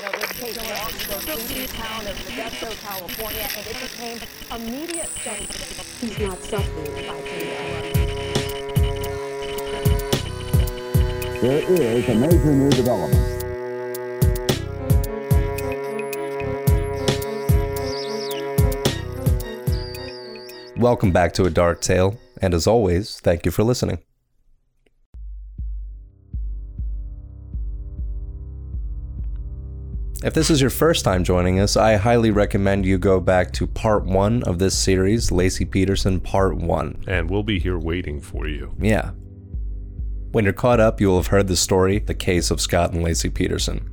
Now, this case launched the sleepy town of Modesto, California, and it became a media. He's not suffering by KLM. There is a major new development. Welcome back to A Dark Tale, and as always, thank you for listening. If this is your first time joining us, I highly recommend you go back to part one of this series, Laci Peterson Part 1. And we'll be here waiting for you. Yeah. When you're caught up, you will have heard the story, the case of Scott and Laci Peterson.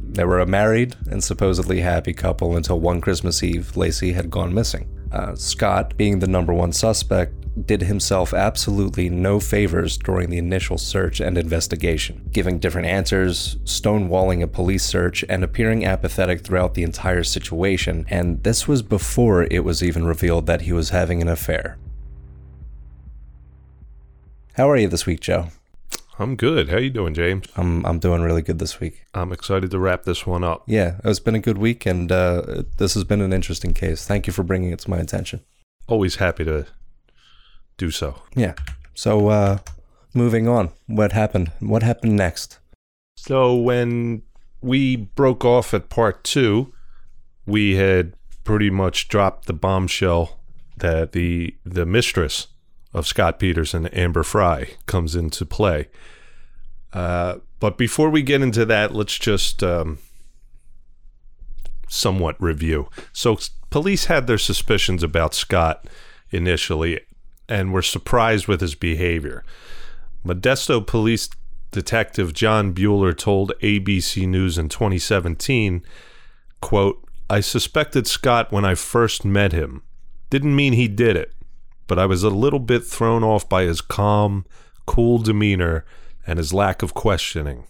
They were a married and supposedly happy couple until one Christmas Eve, Laci had gone missing. Uh, Scott, being the number one suspect, did himself absolutely no favors during the initial search and investigation, giving different answers, stonewalling a police search, and appearing apathetic throughout the entire situation. And this was before it was even revealed that he was having an affair. How are you this week, Joe? I'm good. How are you doing, James? I'm I'm doing really good this week. I'm excited to wrap this one up. Yeah, it's been a good week, and uh, this has been an interesting case. Thank you for bringing it to my attention. Always happy to do so. Yeah. So, uh, moving on. What happened? What happened next? So when we broke off at part two, we had pretty much dropped the bombshell that the the mistress of Scott Peterson, Amber Frey, comes into play. Uh, but before we get into that, let's just um, somewhat review. So, police had their suspicions about Scott initially and were surprised with his behavior. Modesto Police Detective John Buehler told ABC News in 2017, quote, I suspected Scott when I first met him. Didn't mean he did it, but I was a little bit thrown off by his calm, cool demeanor and his lack of questioning.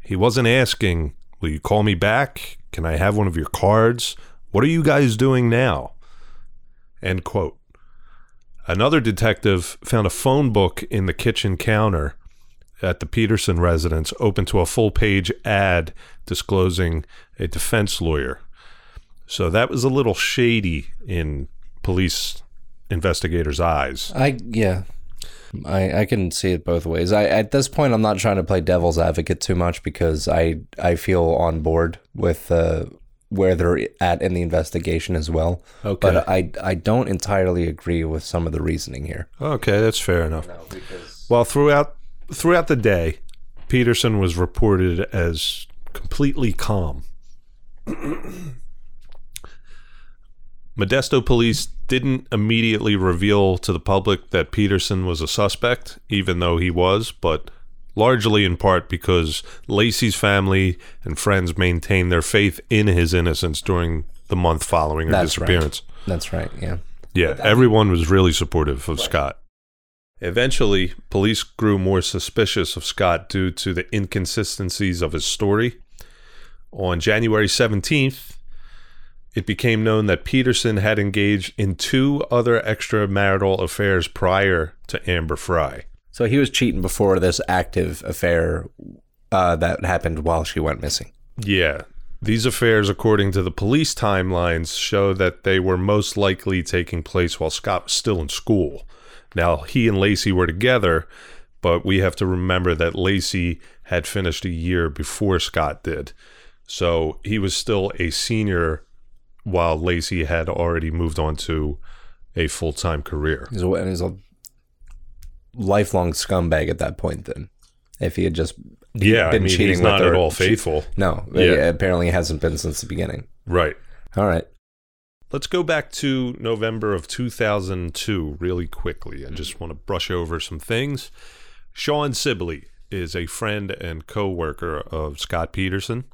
He wasn't asking, Will you call me back? Can I have one of your cards? What are you guys doing now? End quote. Another detective found a phone book in the kitchen counter at the Peterson residence open to a full page ad disclosing a defense lawyer. So that was a little shady in police investigators' eyes. I yeah. I, I can see it both ways. I at this point I'm not trying to play devil's advocate too much because I I feel on board with uh, where they're at in the investigation as well. Okay. But I I don't entirely agree with some of the reasoning here. Okay, that's fair enough. Well, throughout throughout the day, Peterson was reported as completely calm. Modesto police didn't immediately reveal to the public that Peterson was a suspect, even though he was, but largely in part because Laci's family and friends maintained their faith in his innocence during the month following her That's right. disappearance. That's right. Yeah. Yeah, everyone was really supportive of Scott. Eventually, police grew more suspicious of Scott due to the inconsistencies of his story. On January 17th, it became known that Peterson had engaged in two other extramarital affairs prior to Amber Frey. So he was cheating before this active affair uh, that happened while she went missing. Yeah. These affairs, according to the police timelines, show that they were most likely taking place while Scott was still in school. Now, he and Laci were together, but we have to remember that Laci had finished a year before Scott did. So he was still a senior while Laci had already moved on to a full time career. He's a, he's a lifelong scumbag at that point. Then, if he had just Yeah, I been mean, cheating he's with not her, at all she- faithful. no, Yeah. it apparently hasn't been since the beginning. Right. All right. Let's go back to November of 2002 really quickly. I just want to brush over some things. Shawn Sibley is a friend and co worker of Scott Peterson.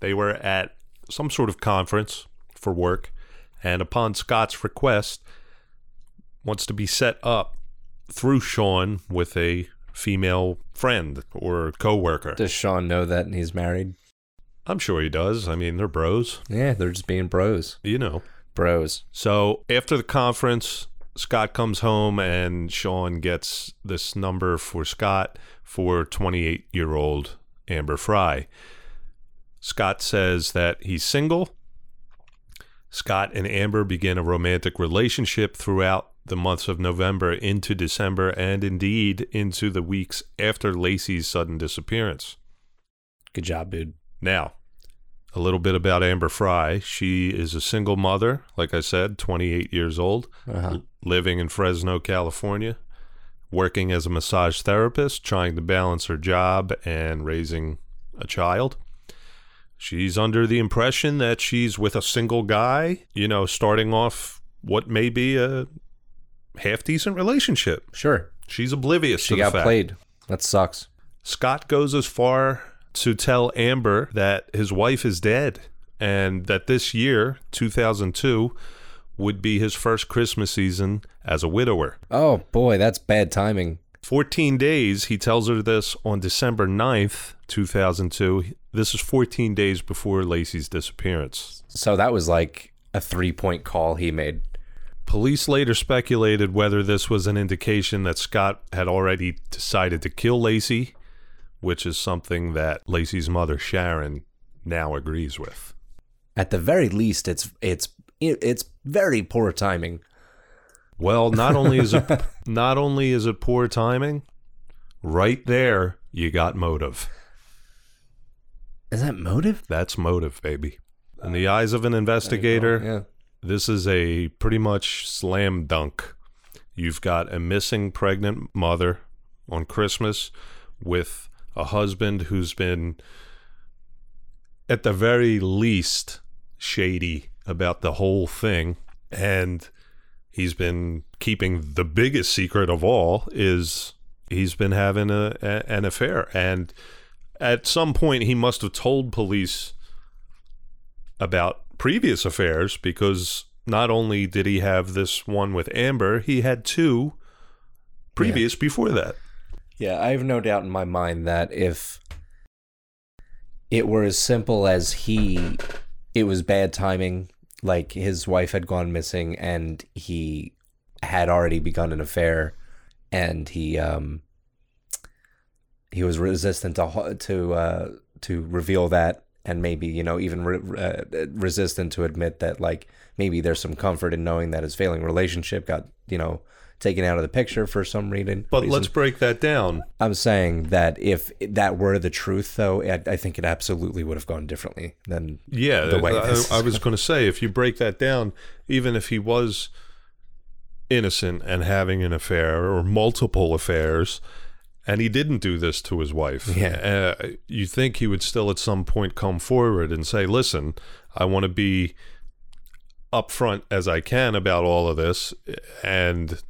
They were at some sort of conference for work, and upon Scott's request, wants to be set up through Shawn with a female friend or co worker. Does Shawn know that he's married? I'm sure he does. I mean, they're bros, Yeah, they're just being bros. you know. Bros. So after the conference, Scott comes home and Shawn gets this number for Scott for 28 year old Amber Frey. Scott says that he's single. Scott and Amber begin a romantic relationship throughout the months of November into December and indeed into the weeks after Laci's sudden disappearance. Good job, dude. Now, a little bit about Amber Frey. She is a single mother, like I said, 28 years old, Uh-huh. living in Fresno, California, working as a massage therapist, trying to balance her job and raising a child. She's under the impression that she's with a single guy, you know, starting off what may be a half decent relationship. Sure. She's oblivious She to the got fact. played. That sucks. Scott goes as far to tell Amber that his wife is dead and that this year, 2002, would be his first Christmas season as a widower. Oh boy, that's bad timing. 14 days, he tells her this on December 9th, 2002. This is 14 days before Laci's disappearance. So that was like a three point call he made. Police later speculated whether this was an indication that Scott had already decided to kill Laci, which is something that Laci's mother, Sharon, now agrees with. At the very least, it's it's it's very poor timing. Well, not only is it not only is it poor timing, right there you got motive. Is that motive? That's motive, baby. In the eyes of an investigator, Yeah. this is a pretty much slam dunk. You've got a missing pregnant mother on Christmas with a husband who's been, at the very least, shady about the whole thing. And he's been keeping the biggest secret of all is he's been having a, a an affair. And at some point, he must have told police about previous affairs because not only did he have this one with Amber, he had two previous before that. Yeah, I have no doubt in my mind that if it were as simple as he, it was bad timing, like his wife had gone missing and he had already begun an affair, and he um he was resistant to to uh, to reveal that, and maybe you know even re- uh, resistant to admit that like maybe there's some comfort in knowing that his failing relationship got you know taken out of the picture for some reason. But reason. let's break that down. I'm saying that if that were the truth, though, I, I think it absolutely would have gone differently than Yeah, the way I, I was going to say if you break that down, even if he was innocent and having an affair or multiple affairs, and he didn't do this to his wife, Yeah. uh, you think he would still at some point come forward and say, "Listen, I want to be upfront as I can about all of this," and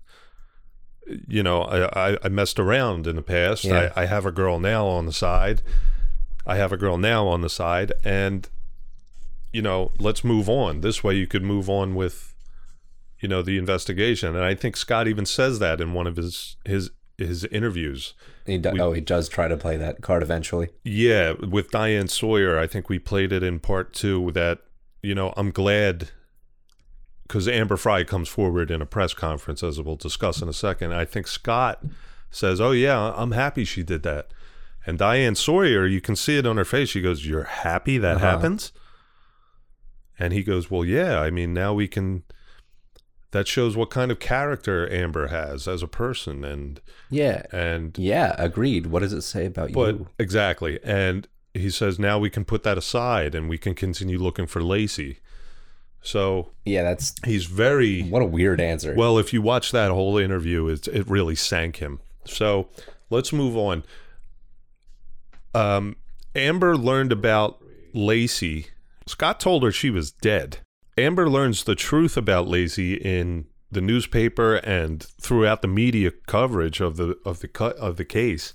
you know, I, I, messed around in the past. Yeah. I, I have a girl now on the side. I have a girl now on the side, and you know, let's move on. This way, you could move on with, you know, the investigation. And I think Scott even says that in one of his his his interviews. he do, oh he does try to play that card eventually. Yeah, with Diane Sawyer, I think we played it in part two. That you know, I'm glad because Amber Frey comes forward in a press conference, as we'll discuss in a second. I think Scott says, "Oh yeah, I'm happy she did that." And Diane Sawyer, you can see it on her face. She goes, "You're happy that Uh-huh. happens?" And he goes, "Well, yeah. I mean, now we can." That shows what kind of character Amber has as a person, and Yeah, and yeah, agreed. What does it say about but you? exactly. And he says now we can put that aside and we can continue looking for Laci. So Yeah, that's he's very what a weird answer. well. If you watch that whole interview, it it really sank him. So let's move on. Um, Amber learned about Laci. Scott told her she was dead. Amber learns the truth about Laci in the newspaper and throughout the media coverage of the of the cut of the case.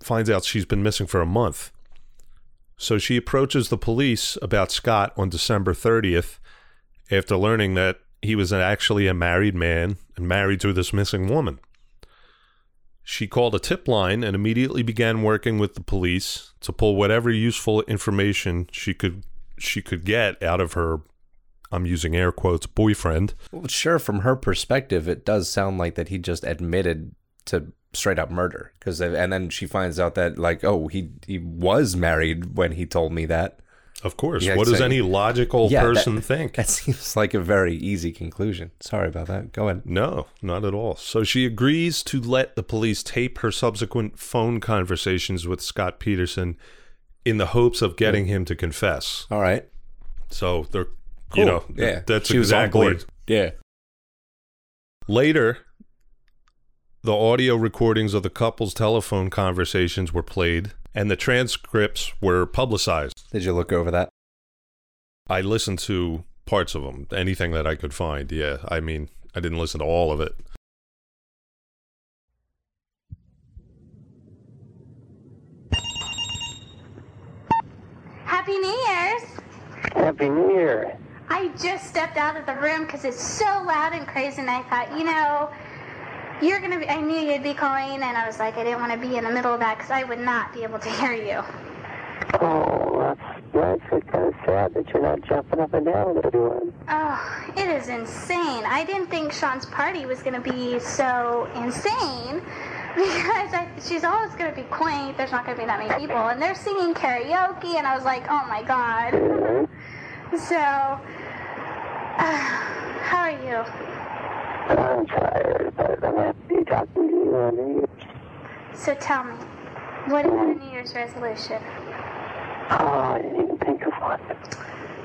Finds out she's been missing for a month. So she approaches the police about Scott on December 30th after learning that he was actually a married man and married to this missing woman. She called a tip line and immediately began working with the police to pull whatever useful information she could she could get out of her I'm using air quotes boyfriend. Well, sure, from her perspective, it does sound like that he just admitted to straight up murder. Because and then she finds out that like, oh, he he was married when he told me that. Of course. Yeah, what does any logical Yeah, that- person think? That seems like a very easy conclusion. Sorry about that. Go ahead. No, not at all. So she agrees to let the police tape her subsequent phone conversations with Scott Peterson in the hopes of getting him to confess. All right. So they're, Cool. you know, yeah, that's she exactly. Yeah. Later, the audio recordings of the couple's telephone conversations were played and the transcripts were publicized. Did you look over that? I listened to parts of them, anything that I could find. Yeah, I mean, I didn't listen to all of it. Happy New Year's! Happy New Year. I just stepped out of the room because it's so loud and crazy, and I thought, you know, you're gonna be. I knew you'd be calling, and I was like, I didn't want to be in the middle of that because I would not be able to hear you. Oh, that's, that's kind of sad that you're not jumping up and down with everyone. Oh, it is insane. I didn't think Sean's party was gonna be so insane. Because I, she's always going to be quaint. There's not going to be that many people. And they're singing karaoke, and I was like, oh my God. So, uh, how are you? I'm tired, So tell me, what is your New Year's resolution? Oh, I didn't even think of one.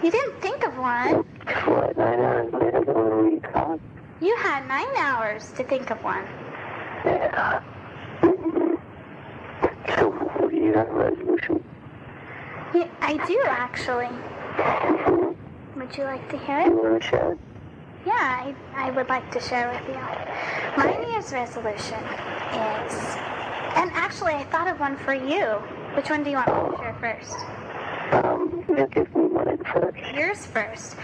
You didn't think of one. What, nine hours later, the one we caught? You had nine hours to think of one. Yeah. So, you got a resolution? Yeah, I do actually. Would you like to hear You it? want to share it? Yeah, I, I would like to share with you. My New Year's resolution is, and actually I thought of one for you. Which one do you want me to share first? Um. Yours first.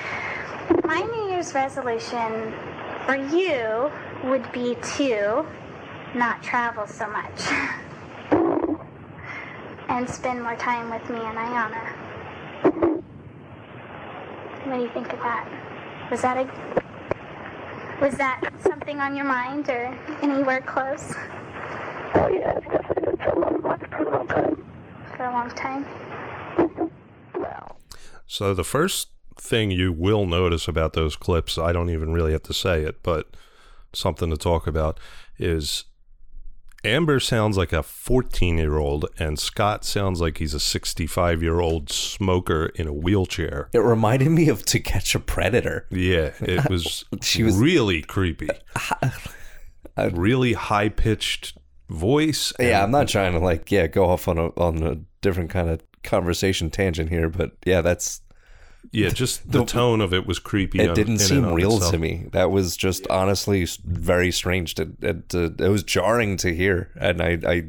My New Year's resolution for you would be to not travel so much and spend more time with me and Ayiana. What do you think of that? Was that a was that something on your mind or anywhere close Oh, yeah, it's definitely been so long, like, for a long time. for a long time? Well, So the first thing you will notice about those clips, I don't even really have to say it, but something to talk about is Amber sounds like a 14 year old, and Scott sounds like he's a 65 year old smoker in a wheelchair. It reminded me of To Catch a Predator. Yeah, it was, She was- really creepy. really high pitched voice. Yeah, I'm not trying to like yeah go off on a on a different kind of conversation tangent here, but yeah, that's Yeah, just the, tone of it was creepy. it on- didn't seem real itself. to me. That was just honestly very strange. To it, uh, it was jarring to hear, and I I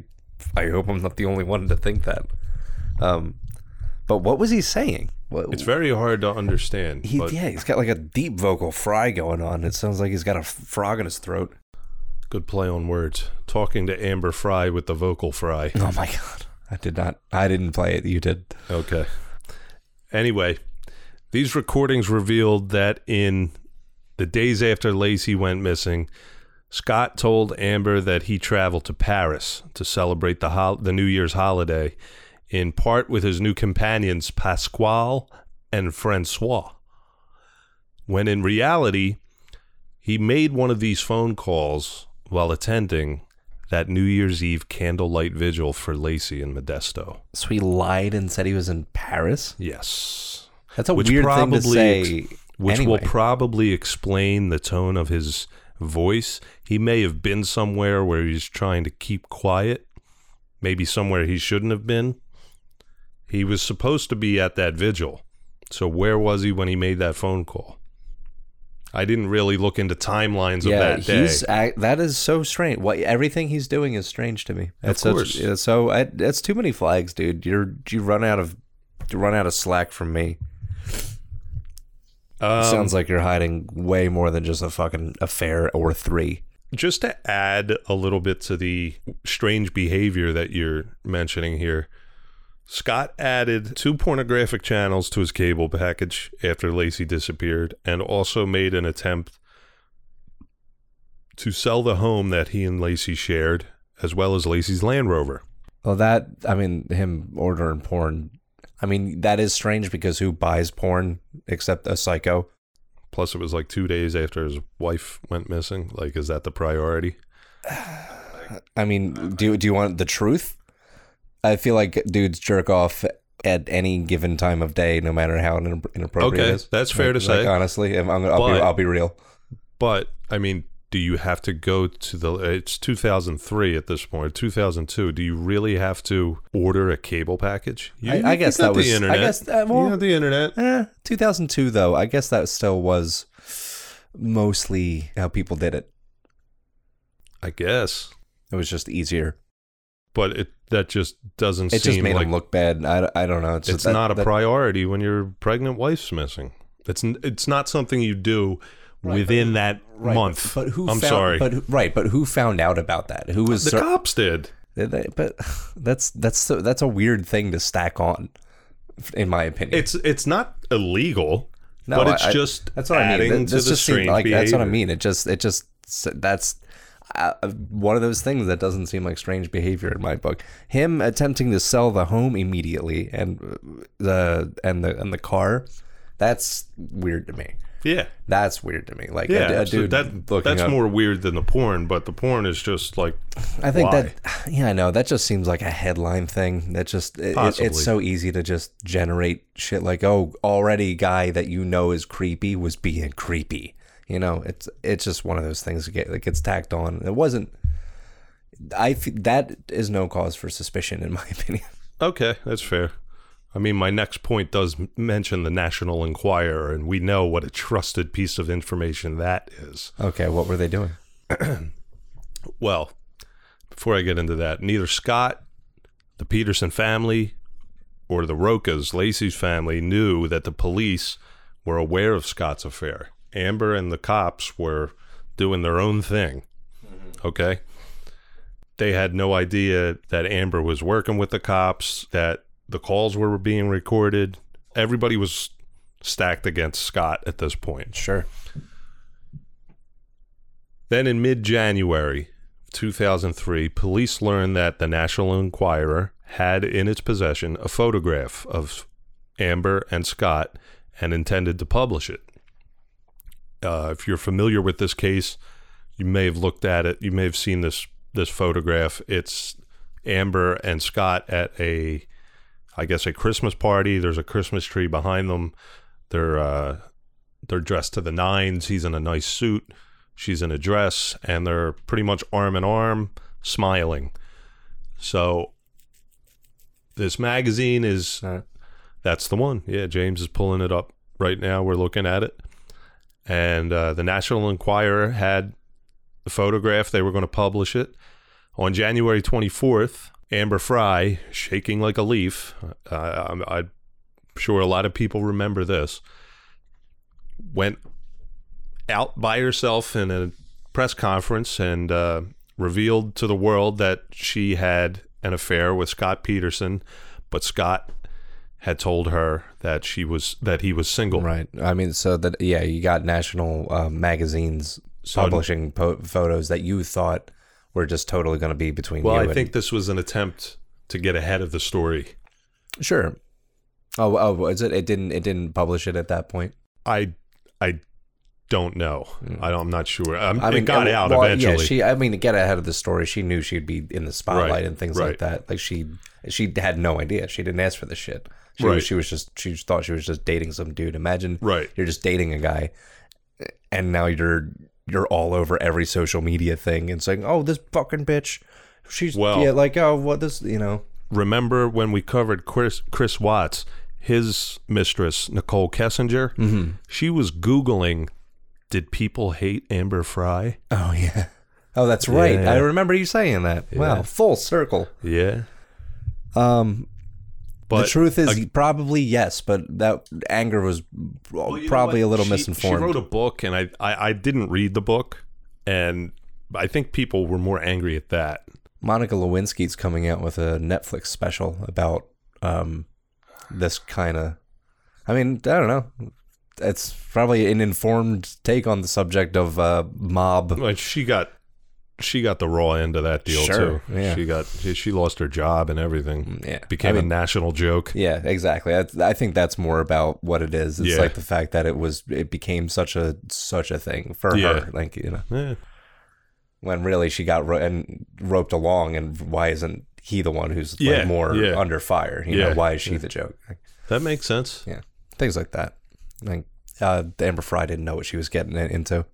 I hope I'm not the only one to think that. Um, but what was he saying? What, It's very hard to understand. he, yeah, he's got like a deep vocal fry going on. It sounds like he's got a frog in his throat. Good play on words. Talking to Amber Frey with the vocal fry. Oh my god, I did not. I didn't play it. You did. Okay. Anyway, these recordings revealed that in the days after Laci went missing, Scott told Amber that he traveled to Paris to celebrate the hol- the New Year's holiday, in part with his new companions Pasquale and Francois. When in reality, he made one of these phone calls while attending that New Year's Eve candlelight vigil for Laci and Modesto. So he lied and said he was in Paris. Yes. That's a Which weird thing to say. Which anyway. will probably explain the tone of his voice. He may have been somewhere where he's trying to keep quiet, maybe somewhere he shouldn't have been. He was supposed to be at that vigil. So where was he when he made that phone call? I didn't really look into timelines of that day. he's ac- that is so strange. What everything he's doing is strange to me. That's such- course. yeah, so I, that's too many flags, dude. You're you run out of you run out of slack from me. Um, Sounds like you're hiding way more than just a fucking affair or three. just to add a little bit to the strange behavior that you're mentioning here, Scott added two pornographic channels to his cable package after Laci disappeared and also made an attempt to sell the home that he and Laci shared, as well as Laci's Land Rover. Well, that I mean, him ordering porn I mean, that is strange because who buys porn except a psycho? Plus, it was like two days after his wife went missing. Like, is that the priority? I mean, do do you want the truth? I feel like dudes jerk off at any given time of day, no matter how inappropriate Okay, it is. that's fair to Like, say. honestly, I'm, I'm, I'll, be, I'll be real. But I mean, do you have to go to the? It's 2003 at this point. 2002. Do you really have to order a cable package? You, I- I guess that the was- I internet. guess, uh, well- you the internet. Eh, 2002 though, I guess that still was mostly how people did it. I guess, It was just easier. but it that just doesn't It just seem made like them look bad. I, I don't know. It's, it's that- not a that- priority when your pregnant wife's missing. It's it's not something you do within that Right, month. But who? I'm found, sorry. But right, but who found out about that? Who was the cer- cops did. They- But that's that's so, that's a weird thing to stack on, in my opinion. It's it's not illegal, No, but it's I- just that's what I mean. This just seemed like that's what I mean. It just it just that's uh, one of those things that doesn't seem like strange behavior in my book. Him attempting to sell the home immediately and uh, the and the and the car, that's weird to me. Yeah. That's weird to me. Like Yeah, a, a dude that that's up- more weird than the porn, but the porn is just like I think why? that yeah, I know that just seems like a headline thing. That just it, it- it's so easy to just generate shit like oh already guy that you know is creepy was being creepy. You know, it's it's just one of those things that, get, that gets tacked on. It wasn't. I that is no cause for suspicion in my opinion. okay, that's fair. I mean, my next point does mention the National Enquirer, and we know what a trusted piece of information that is. Okay, what were they doing? Well, before I get into that, neither Scott, the Peterson family, or the Rochas, Laci's family, knew that the police were aware of Scott's affair. Amber and the cops were doing their own thing. Mm-hmm. Okay? They had no idea that Amber was working with the cops, that the calls were being recorded. Everybody was stacked against Scott at this point. Sure. Then in mid January 2003, police learned that the National Enquirer had in its possession a photograph of Amber and Scott and intended to publish it. Uh, if you're familiar with this case, you may have looked at it. You may have seen this this photograph. It's Amber and Scott at a, I guess, a Christmas party. There's a Christmas tree behind them. They're uh, they're dressed to the nines. He's in a nice suit. She's in a dress, and they're pretty much arm in arm, smiling. So this magazine is Uh, that's the one. Yeah, James is pulling it up right now. We're looking at it. And uh, the National Enquirer had the photograph. They were going to publish it. On January 24th, Amber Frey, shaking like a leaf, uh, I'm, I'm sure a lot of people remember this, went out by herself in a press conference and uh, revealed to the world that she had an affair with Scott Peterson, but Scott had told her that she was that he was single. Right. I mean, so that yeah, you got national uh, magazines publishing po- photos that you thought were just totally going to be between you. Well. I and- think this was an attempt to get ahead of the story. sure. Oh, oh, was it? It didn't. It didn't publish it at that point. I I don't know. I don't, I'm not sure. Um, I mean, it got uh, out well, eventually. Yeah, she. I mean, to get ahead of the story, she knew she'd be in the spotlight Right, and things right. like that. Like she, she had no idea. She didn't ask for the shit. She Right. was. She was just. She thought she was just dating some dude. Imagine. Right. You're just dating a guy, and now you're you're all over every social media thing and saying, "Oh, this fucking bitch." She's Well- yeah, like oh, what this, you know. Remember when we covered Chris Chris Watts, his mistress Nichol Kessinger? Mm-hmm. She was googling, "Did people hate Amber Frey?" Oh yeah. Oh, that's right. Yeah. I remember you saying that. Wow, full circle. Yeah, Um, but the truth is ag- probably yes, but that anger was Well, probably a little She- misinformed. She wrote a book, and I, I I didn't read the book, and I think people were more angry at that. Monica Lewinsky's coming out with a Netflix special about um this kind of. I mean, I don't know. It's probably an informed take on the subject of uh, mob. Like she got she got the raw end of that deal Sure, too. yeah. She got she, she lost her job and everything. Yeah. became I mean- a national joke. Yeah, exactly. I, I think that's more about what it is. It's Yeah. like the fact that it was it became such a such a thing for Yeah. her. Like you know, Yeah. when really she got ro- and roped along, and why isn't he the one who's like more under fire? You know, why is she the joke? Like, That makes sense. yeah, things like that. Like uh, Amber Frey didn't know what she was getting into.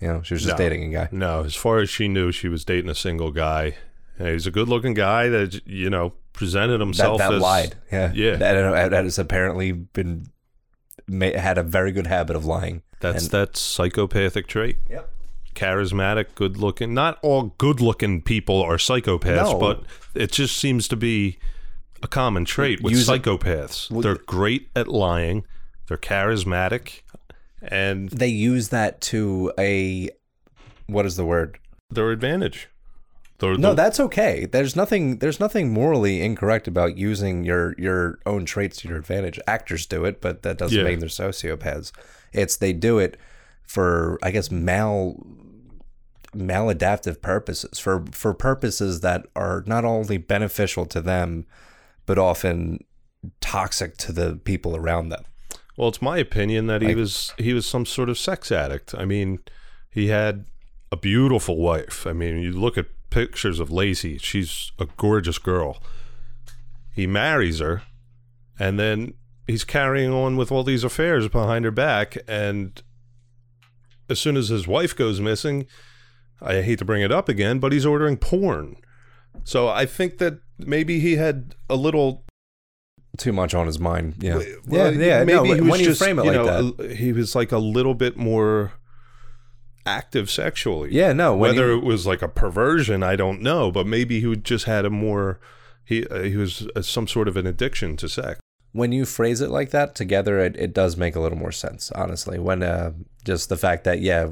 You know, she was just No. dating a guy. No, as far as she knew, she was dating a single guy. And he's a good-looking guy that you know presented That, himself that as lied. Yeah, Yeah. That, that has apparently been had a very good habit of lying. That's And- that psychopathic trait. Yep. Charismatic, good-looking. Not all good-looking people are psychopaths, No. but it just seems to be a common trait with Use it- psychopaths. They're great at lying. They're charismatic, and they use that to a what is the word? their advantage. No, that's okay. There's nothing there's nothing morally incorrect about using your your own traits to your advantage. Actors do it, but that doesn't Yeah. mean they're sociopaths. It's they do it for I guess mal maladaptive purposes for for purposes that are not only beneficial to them but often toxic to the people around them. Well, it's my opinion that he Like- was he was some sort of sex addict. I mean, he had a beautiful wife. I mean, you look at pictures of Laci; she's a gorgeous girl. He marries her, and then he's carrying on with all these affairs behind her back. And as soon as his wife goes missing, I hate to bring it up again, but he's ordering porn. So I think that maybe he had a little Too much on his mind. Yeah. well, yeah, yeah. Maybe no, he was when you frame it you like know, that. a- he was like a little bit more active sexually. Yeah, no, Whether you- it was like a perversion, I don't know, but maybe he just had a more he uh, he was uh, some sort of an addiction to sex. When you phrase it like that together, it, it does make a little more sense, honestly. When uh, just the fact that, yeah,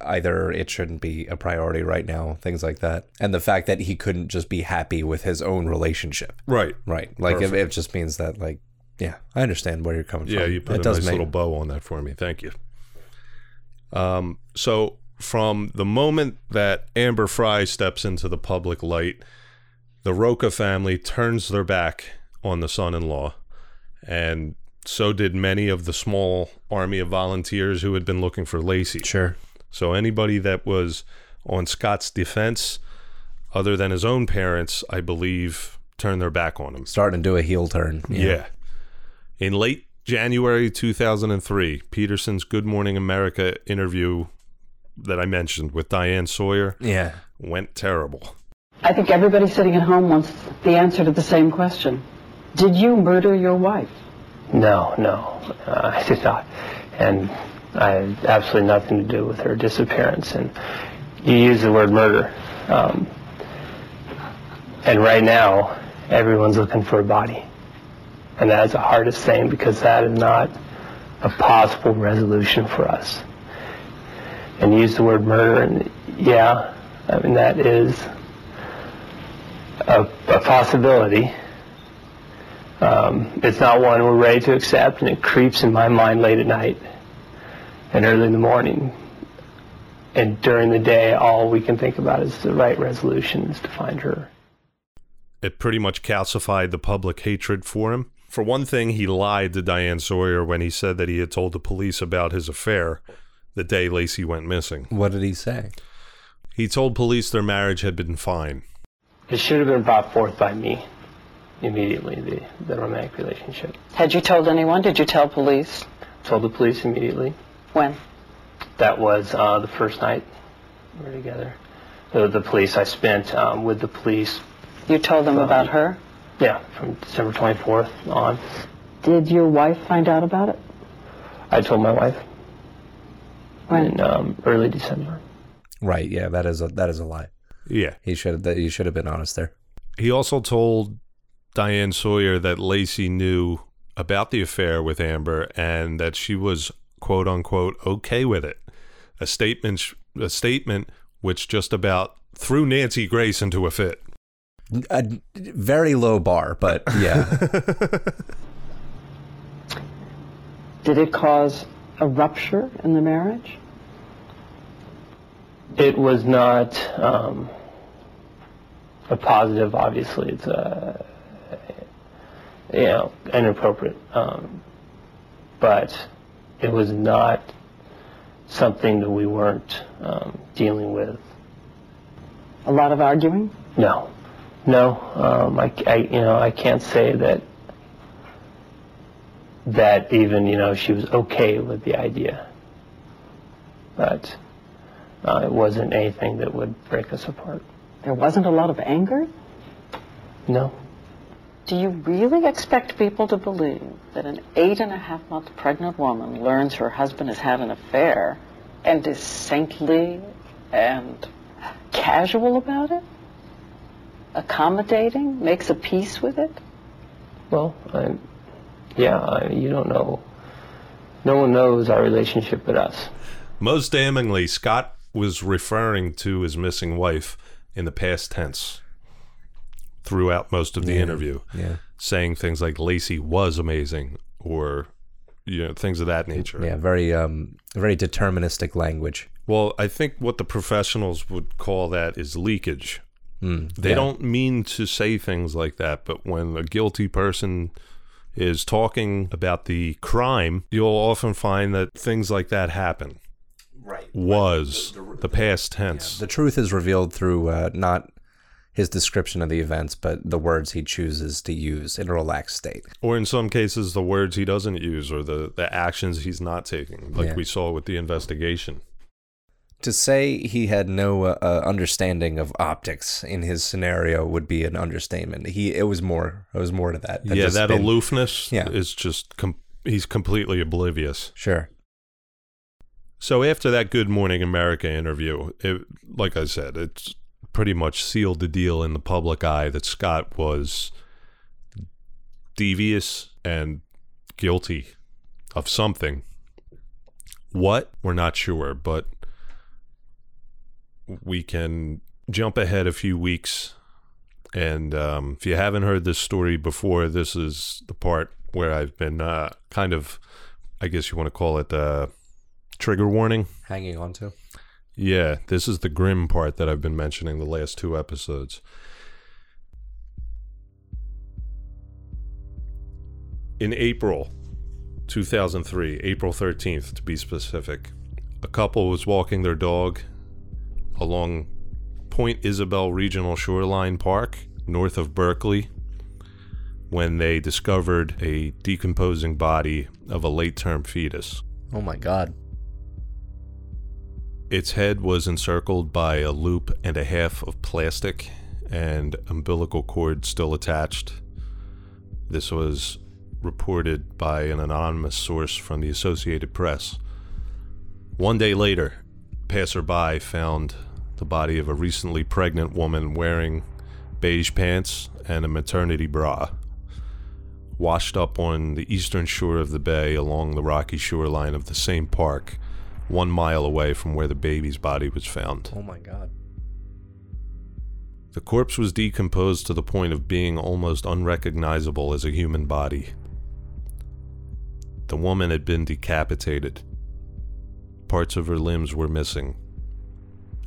either it shouldn't be a priority right now, things like that. And the fact that he couldn't just be happy with his own relationship. Right. Right. Like, it, it just means that, like, yeah, I understand where you're coming Yeah, from. Yeah, you put it a does nice make, little bow on that for me. Thank you. Um, so from the moment that Amber Frey steps into the public light, the Rocha family turns their back on the son-in-law, and so did many of the small army of volunteers who had been looking for Laci. Sure. So anybody that was on Scott's defense, other than his own parents, I believe, turned their back on him. Starting to do a heel turn. Yeah. In late January 2003, Peterson's Good Morning America interview that I mentioned with Diane Sawyer Yeah. went terrible. I think everybody sitting at home wants the answer to the same question. Did you murder your wife? No, no, uh, I did not. And I had absolutely nothing to do with her disappearance. And you use the word murder. Um, and right now, everyone's looking for a body. And that is the hardest thing because that is not a possible resolution for us. And you use the word murder, and yeah, I mean, that is a, a possibility. Um, it's not one we're ready to accept, and it creeps in my mind late at night and early in the morning. And during the day, all we can think about is the right resolution is to find her. It pretty much calcified the public hatred for him. For one thing, he lied to Diane Sawyer when he said that he had told the police about his affair the day Laci went missing. What did he say? He told police their marriage had been fine. It should have been brought forth by me immediately, the, the romantic relationship. Had you told anyone? Did you tell police? Told the police immediately. When? That was uh, the first night we were together. The, the police, I spent um, with the police, You told them about her? yeah, from December 24th on. Did your wife find out about it? I told my wife When? in um, early December. Right. Yeah. That is a that is a lie. Yeah. He should have. That you should have been honest there. He also told Diane Sawyer that Laci knew about the affair with Amber and that she was quote unquote okay with it. A statement a statement which just about threw Nancy Grace into a fit. A very low bar, but yeah. Did it cause a rupture in the marriage? It was not um, a positive. Obviously, it's a you know inappropriate, um, but it was not something that we weren't um, dealing with. A lot of arguing? No, no. Um, I, I, you know, I can't say that that even you know she was okay with the idea, but uh, it wasn't anything that would break us apart. There wasn't a lot of anger? No. Do you really expect people to believe that an eight and a half month pregnant woman learns her husband has had an affair and is saintly and casual about it? Accommodating? Makes a peace with it? Well, I, yeah, I, you don't know. No one knows our relationship but us. Most damningly, Scott was referring to his missing wife in the past tense throughout most of the Yeah. interview, Yeah. saying things like Laci was amazing or you know things of that nature. Yeah, very um very deterministic language. Well, I think what the professionals would call that is leakage. Mm, They yeah. don't mean to say things like that, but when a guilty person is talking about the crime, you'll often find that things like that happen. Right. Was the past tense. The truth is revealed through uh, not his description of the events, but the words he chooses to use in a relaxed state. or in some cases, the words he doesn't use or the, the actions he's not taking, like Yeah. we saw with the investigation. To say he had no uh, uh, understanding of optics in his scenario would be an understatement. He it was more it was more to that. than yeah, that being- aloofness Yeah. is just, com- he's completely oblivious. Sure. So after that Good Morning America interview, it, like I said, it's pretty much sealed the deal in the public eye that Scott was devious and guilty of something. What? We're not sure, but we can jump ahead a few weeks. And um, if you haven't heard this story before, this is the part where I've been uh, kind of, I guess you want to call it, uh, trigger warning. Hanging on to. Yeah, this is the grim part that I've been mentioning the last two episodes. In April 2003, April 13th to be specific, a couple was walking their dog along Point Isabel Regional Shoreline Park north of Berkeley when they discovered a decomposing body of a late term fetus. Oh my god. Its head was encircled by a loop and a half of plastic and umbilical cord still attached. This was reported by an anonymous source from the Associated Press. One day later, passerby found the body of a recently pregnant woman wearing beige pants and a maternity bra, washed up on the eastern shore of the bay along the rocky shoreline of the same park one mile away from where the baby's body was found. Oh my god. The corpse was decomposed to the point of being almost unrecognizable as a human body. The woman had been decapitated. Parts of her limbs were missing,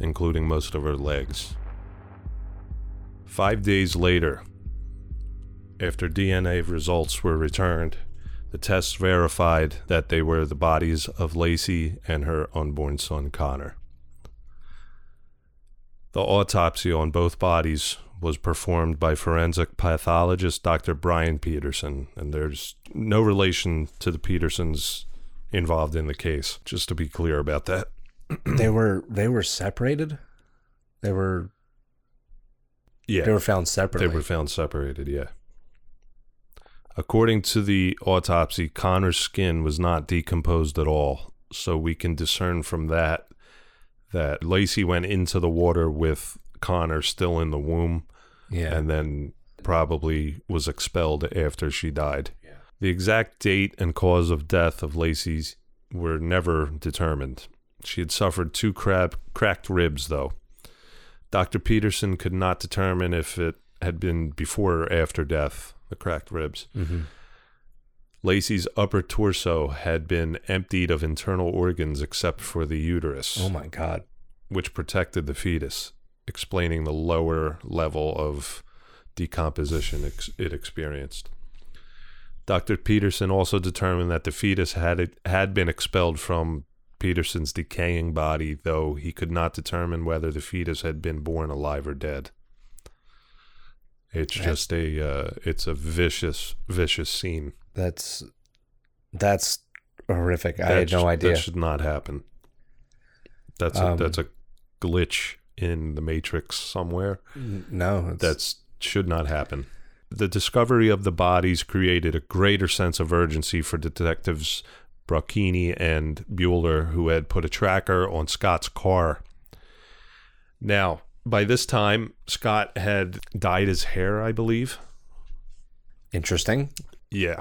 including most of her legs. Five days later, after DNA results were returned, the tests verified that they were the bodies of Laci and her unborn son Conner. The autopsy on both bodies was performed by forensic pathologist Dr. Brian Peterson, and there's no relation to the Petersons involved in the case, just to be clear about that. they were they were separated? They were Yeah. they were found separately. They were found separated, yeah. According to the autopsy, Conner's skin was not decomposed at all, so we can discern from that that Laci went into the water with Conner still in the womb yeah. and then probably was expelled after she died. The exact date and cause of death of Laci's were never determined. She had suffered two crab- cracked ribs, though. Dr. Peterson could not determine if it had been before or after death, the cracked ribs. Mhm. Laci's upper torso had been emptied of internal organs except for the uterus. Oh my god. which protected the fetus, explaining the lower level of decomposition ex- it experienced. Dr. Peterson also determined that the fetus had had been expelled from Peterson's decaying body, though he could not determine whether the fetus had been born alive or dead. It's just a uh, it's a vicious vicious scene. That's that's horrific. I had no idea. That should not happen. That's a, Um, that's a glitch in the matrix somewhere. no, That's should not happen. The discovery of the bodies created a greater sense of urgency for detectives Brocchini and Buehler, who had put a tracker on Scott's car. Now, by this time, Scott had dyed his hair, I believe. interesting. Yeah.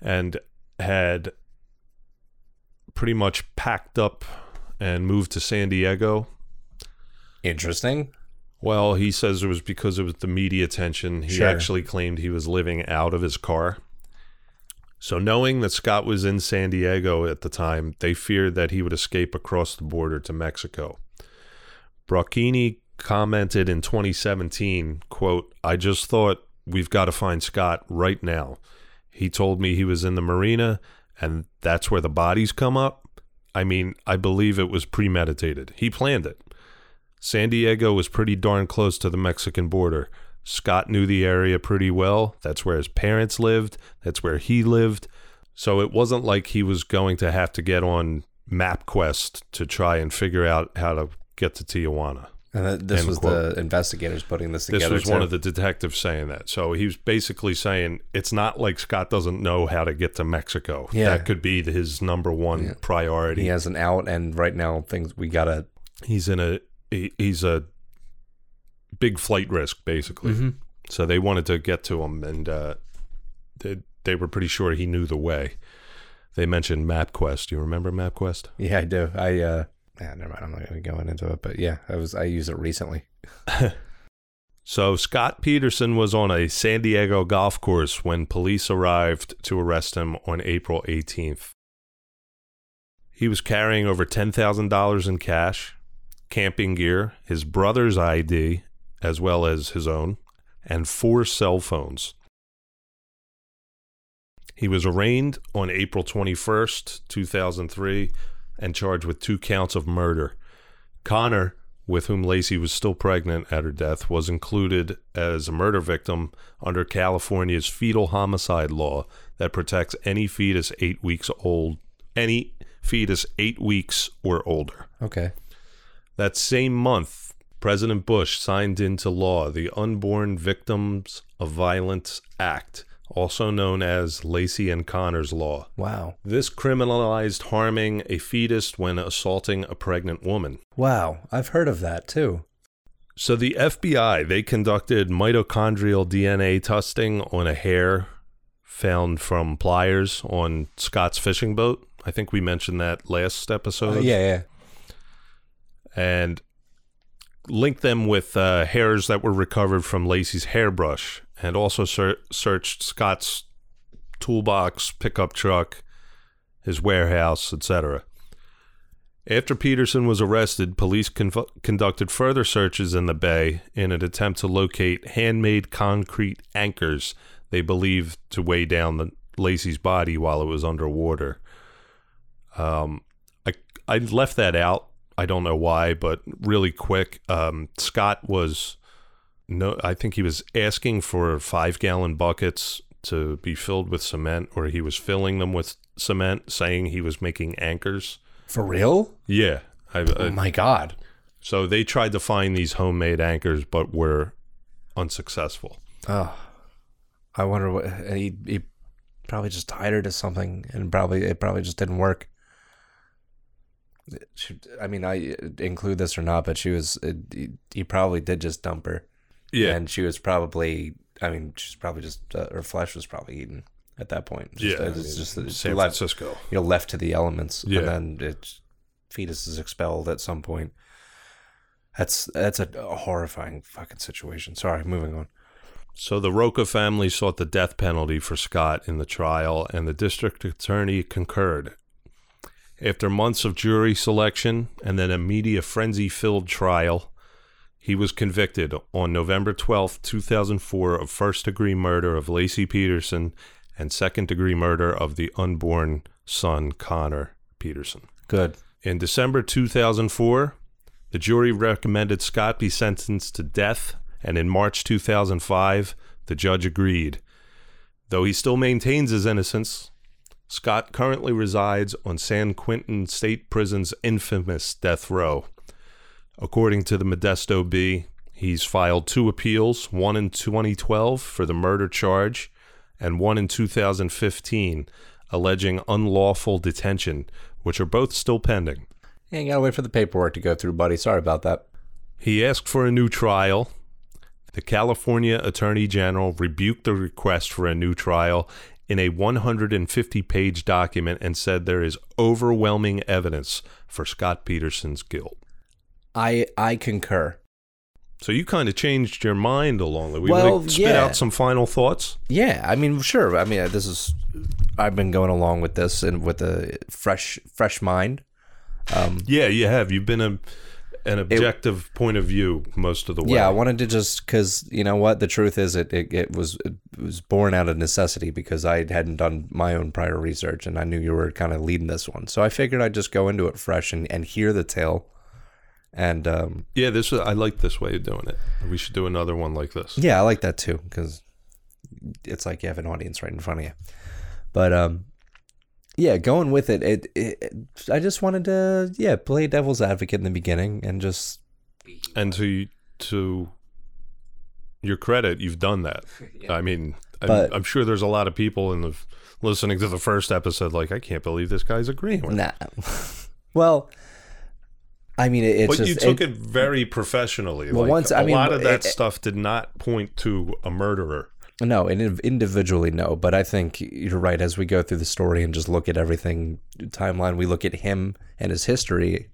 And had pretty much packed up and moved to San Diego. Interesting. Well, he says it was because it was the media attention. He Sure. actually claimed he was living out of his car. So, knowing that Scott was in San Diego at the time, they feared that he would escape across the border to Mexico. Brocchini commented in 2017, quote, I just thought we've got to find Scott right now. He told me he was in the marina and that's where the bodies come up. I mean, I believe it was premeditated. He planned it. San Diego was pretty darn close to the Mexican border. Scott knew the area pretty well. That's where his parents lived, that's where he lived. So it wasn't like he was going to have to get on MapQuest to try and figure out how to get to Tijuana. And that, this End was quote. the investigators putting this together. This was one of the detectives saying that. So he was basically saying it's not like Scott doesn't know how to get to Mexico. Yeah. That could be his number one Yeah. priority. He has an out, and right now things we gotta. He's in a he, he's a big flight risk basically. Mhm. So they wanted to get to him, and uh, they they were pretty sure he knew the way. They mentioned MapQuest. You remember MapQuest? Yeah, I do. I uh, yeah, never mind. I'm not going to go into it, but yeah, I was I used it recently. So Scott Peterson was on a San Diego golf course when police arrived to arrest him on April 18th. He was carrying over $10,000 in cash, camping gear, his brother's ID, as well as his own, and four cell phones. He was arraigned on April 21st, 2003, and charged with two counts of murder. Conner, with whom Laci was still pregnant at her death, was included as a murder victim under California's fetal homicide law that protects any fetus eight weeks old, any fetus eight weeks or older. Okay. That same month, President Bush signed into law the Unborn Victims of Violence Act, also known as Laci and Conner's Law. Wow. This criminalized harming a fetus when assaulting a pregnant woman. Wow. I've heard of that too. So the FBI they conducted mitochondrial DNA testing on a hair found from pliers on Scott's fishing boat. I think we mentioned that last episode. Uh, yeah, yeah. and linked them with uh, hairs that were recovered from Laci's hairbrush, and also ser- searched Scott's toolbox, pickup truck, his warehouse, etc. After Peterson was arrested, police conducted further searches in the bay in an attempt to locate handmade concrete anchors they believed to weigh down the Laci's body while it was underwater. Um, I I left that out. I don't know why, but really quick, um, Scott was no. I think he was asking for five gallon buckets to be filled with cement, or he was filling them with cement, saying he was making anchors. For real? Yeah, I, Oh my god. so they tried to find these homemade anchors, but were unsuccessful. Oh. I wonder what he, he probably just tied her to something and probably it probably just didn't work. I mean, I include this or not, but she was he, he probably did just dump her, Yeah, and she was probably. I mean, she's probably just uh, her flesh was probably eaten at that point. Just, yeah. it's just it's San left, Francisco. you know, left to the elements, Yeah. and then it fetus is expelled at some point. That's that's a, a horrifying fucking situation. Sorry, moving on. So the Rocha family sought the death penalty for Scott in the trial, and the district attorney concurred. After months of jury selection and then a media frenzy filled trial, he was convicted on November 12, 2004, of first degree murder of Laci Peterson and second degree murder of the unborn son, Conner Peterson. Good. In December 2004, the jury recommended Scott be sentenced to death, and in March 2005, the judge agreed. Though he still maintains his innocence, Scott currently resides on San Quentin State Prison's infamous death row. According to the Modesto Bee, he's filed two appeals, one in 2012 for the murder charge and one in 2015 alleging unlawful detention, which are both still pending. Yeah, you gotta wait for the paperwork to go through, buddy. Sorry about that. He asked for a new trial. The California Attorney General rebuked the request for a new trial in a 150 page document and said there is overwhelming evidence for Scott Peterson's guilt. I I concur. So you kind of changed your mind along the way. Well, like, spit yeah. out some final thoughts. Yeah, I mean, sure. I mean, this is I've been going along with this and with a fresh fresh mind. Um, yeah, you have. You've been a an objective point of view most of the way. Yeah, I wanted to just because you know what the truth is, it, it it was it was born out of necessity because I hadn't done my own prior research and I knew you were kind of leading this one, so I figured I'd just go into it fresh and, and hear the tale. And um, yeah. This I like this way of doing it. We should do another one like this. yeah, I like that too because it's like you have an audience right in front of you. But um, yeah, going with it, it, it, I just wanted to yeah play devil's advocate in the beginning and just And to to your credit, you've done that. I mean, I'm, But- I'm sure there's a lot of people in the listening to the first episode like, I can't believe this guy's agreeing with. me." nah. well, I mean, it, it's But just you took it, very professionally. Well, like, once- I a mean, lot of that it- stuff did not point to a murderer. No, and individually, no. But I think you're right. As we go through the story and just look at everything timeline, we look at him and his history.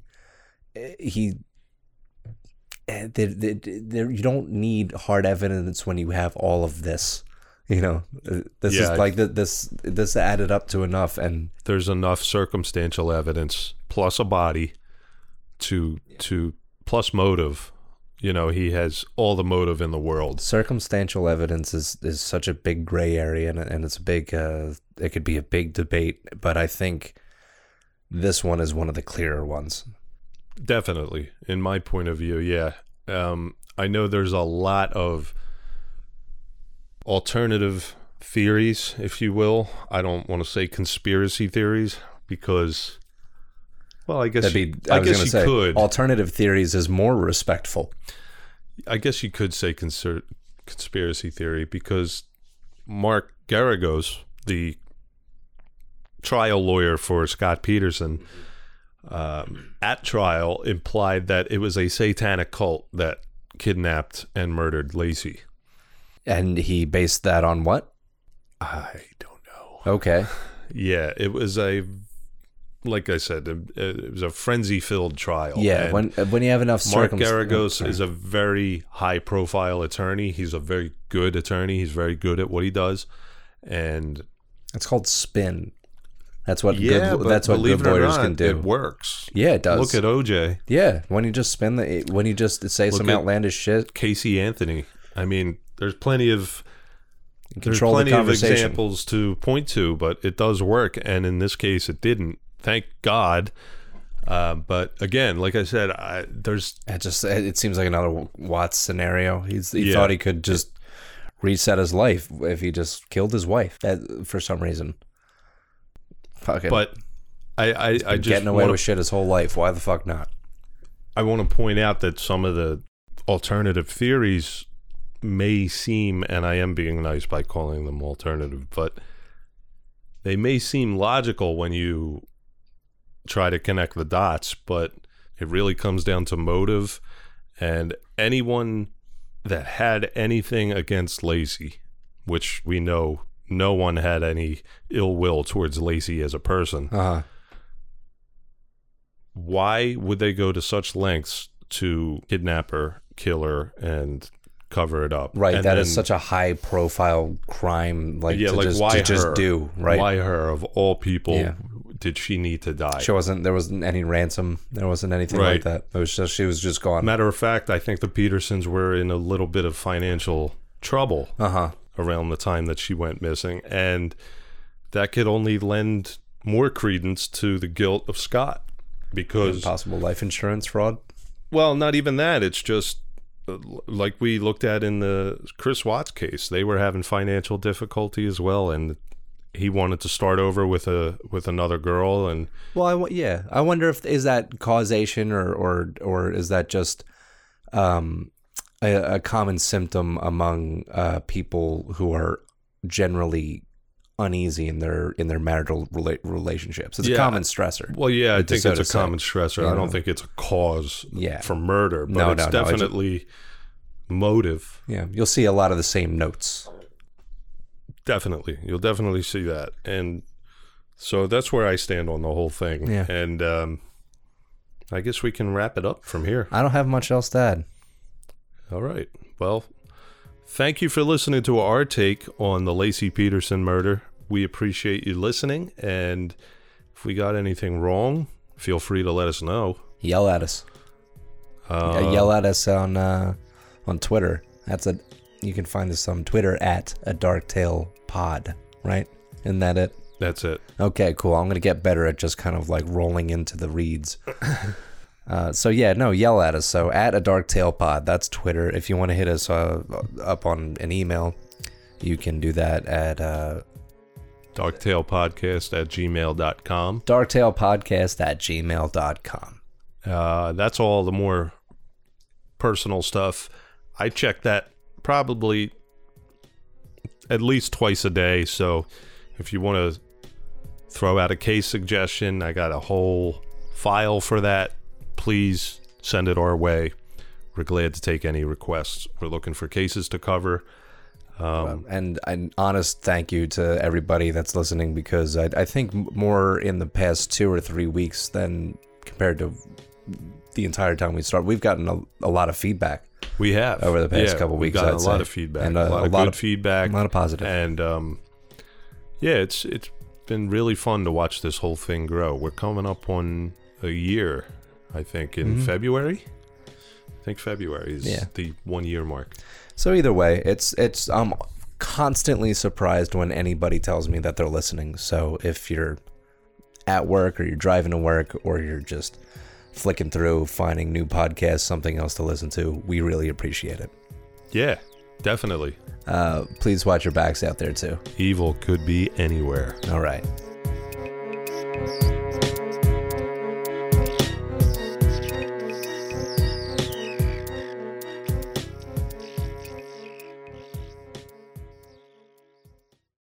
eh, He, eh, there, there, there, you don't need hard evidence when you have all of this. You know, Uh, this Yeah. is like this. This added up to enough, and There's enough circumstantial evidence plus a body to to plus motive. You know, he has all the motive in the world. circumstantial evidence is is such a big gray area, and and it's a big. Uh, it could be a big debate, but I think this one is one of the clearer ones. Definitely, in my point of view, yeah. Um, I know there's a lot of alternative theories, if you will. I don't want to say conspiracy theories because, well, I guess That'd you, be. I, I, guess you say could. alternative theories is more respectful. I guess you could say conser- conspiracy theory because Mark Geragos, the trial lawyer for Scott Peterson, um, at trial implied that it was a satanic cult that kidnapped and murdered Laci. And he based that on what? I don't know. Okay. Yeah, it was a, like I said, it, it was a frenzy-filled trial. Yeah. and- When uh, when you have enough Mark circumstances. Oh, Geragos is a very high profile attorney. He's a very good attorney. He's very good at what he does. And It's called spin. That's what yeah, good. That's what good lawyers not, can do. It works. Yeah, it does. Look at OJ, yeah, when you just spin the when you just say some outlandish shit, Casey Anthony. I mean, there's plenty of there's control the plenty of examples to point to, but it does work. And in this case, it didn't. Thank God. Uh, but again, like I said, I, there's It just it seems like another Watts scenario. He's he Yeah. thought he could just reset his life if he just killed his wife that, for some reason. Fucking but I I, I just getting away wanna with shit his whole life. Why the fuck not? I want to point out that some of the alternative theories may seem, and I am being nice by calling them alternative, but they may seem logical when you try to connect the dots, but it really comes down to motive. And anyone that had anything against Laci, which we know no one had any ill will towards Laci as a person, Uh, why would they go to such lengths to kidnap her, kill her, and cover it up? right, And that is then- such a high profile crime, like yeah, to like just why to just do right. Why her of all people? Yeah. Did she need to die? She wasn't. There wasn't any ransom. There wasn't anything Right. like that. It was just she was just gone. Matter of fact, I think the Petersons were in a little bit of financial trouble Uh huh. around the time that she went missing, and that could only lend more credence to the guilt of Scott because Possible life insurance fraud. Well, not even that. It's just uh, like we looked at in the Chris Watts case. They were having financial difficulty as well, and he wanted to start over with a with another girl. And Well, I w- yeah. I wonder if is that causation or or or is that just um, a, a common symptom among uh, people who are generally uneasy in their in their marital rela- relationships. It's Yeah. a common stressor. well, yeah, I think so it's a say. common stressor. You I don't know? think it's a cause Yeah. for murder, but No, it's no, no, definitely motive. Yeah, you'll see a lot of the same notes. Definitely, you'll definitely see that, and so that's where I stand on the whole thing. Yeah. and um, I guess we can wrap it up from here. I don't have much else to add. All right. Well, thank you for listening to our take on the Laci Peterson murder. We appreciate you listening. And if we got anything wrong, feel free to let us know. Yell at us. Uh, Yeah, yell at us on uh, on Twitter. That's a you can find us on Twitter at a Dark Tale Pod. Right? Isn't that it? That's it. Okay, cool. I'm gonna get better at just kind of like rolling into the reads. Uh, so yeah, no, yell at us. So at a dark tale pod, that's Twitter. If you want to hit us uh, up on an email, you can do that at uh, Darktalepodcast at gmail.com. darktalepodcast at gmail.com. Uh, that's all the more personal stuff. I check that probably at least twice a day. So if you want to throw out a case suggestion, I got a whole file for that. Please send it our way. We're glad to take any requests. We're looking for cases to cover. Um, and an honest thank you to everybody that's listening because I, I think more in the past two or three weeks than compared to the entire time we started, we've gotten a, a lot of feedback. we have Over the past Yeah, couple weeks, I'd a lot of feedback, And, a, uh, lot a of lot good of- feedback, a lot of positive. and um, yeah, it's it's been really fun to watch this whole thing grow. We're coming up on a year, I think, in Mhm. February. I think February is Yeah. the one year mark. So either way, it's it's I'm constantly surprised when anybody tells me that they're listening. So if you're at work or you're driving to work or you're just flicking through finding new podcasts, something else to listen to, we really appreciate it. Yeah, definitely. Uh, please watch your backs out there too. Evil could be anywhere. All right.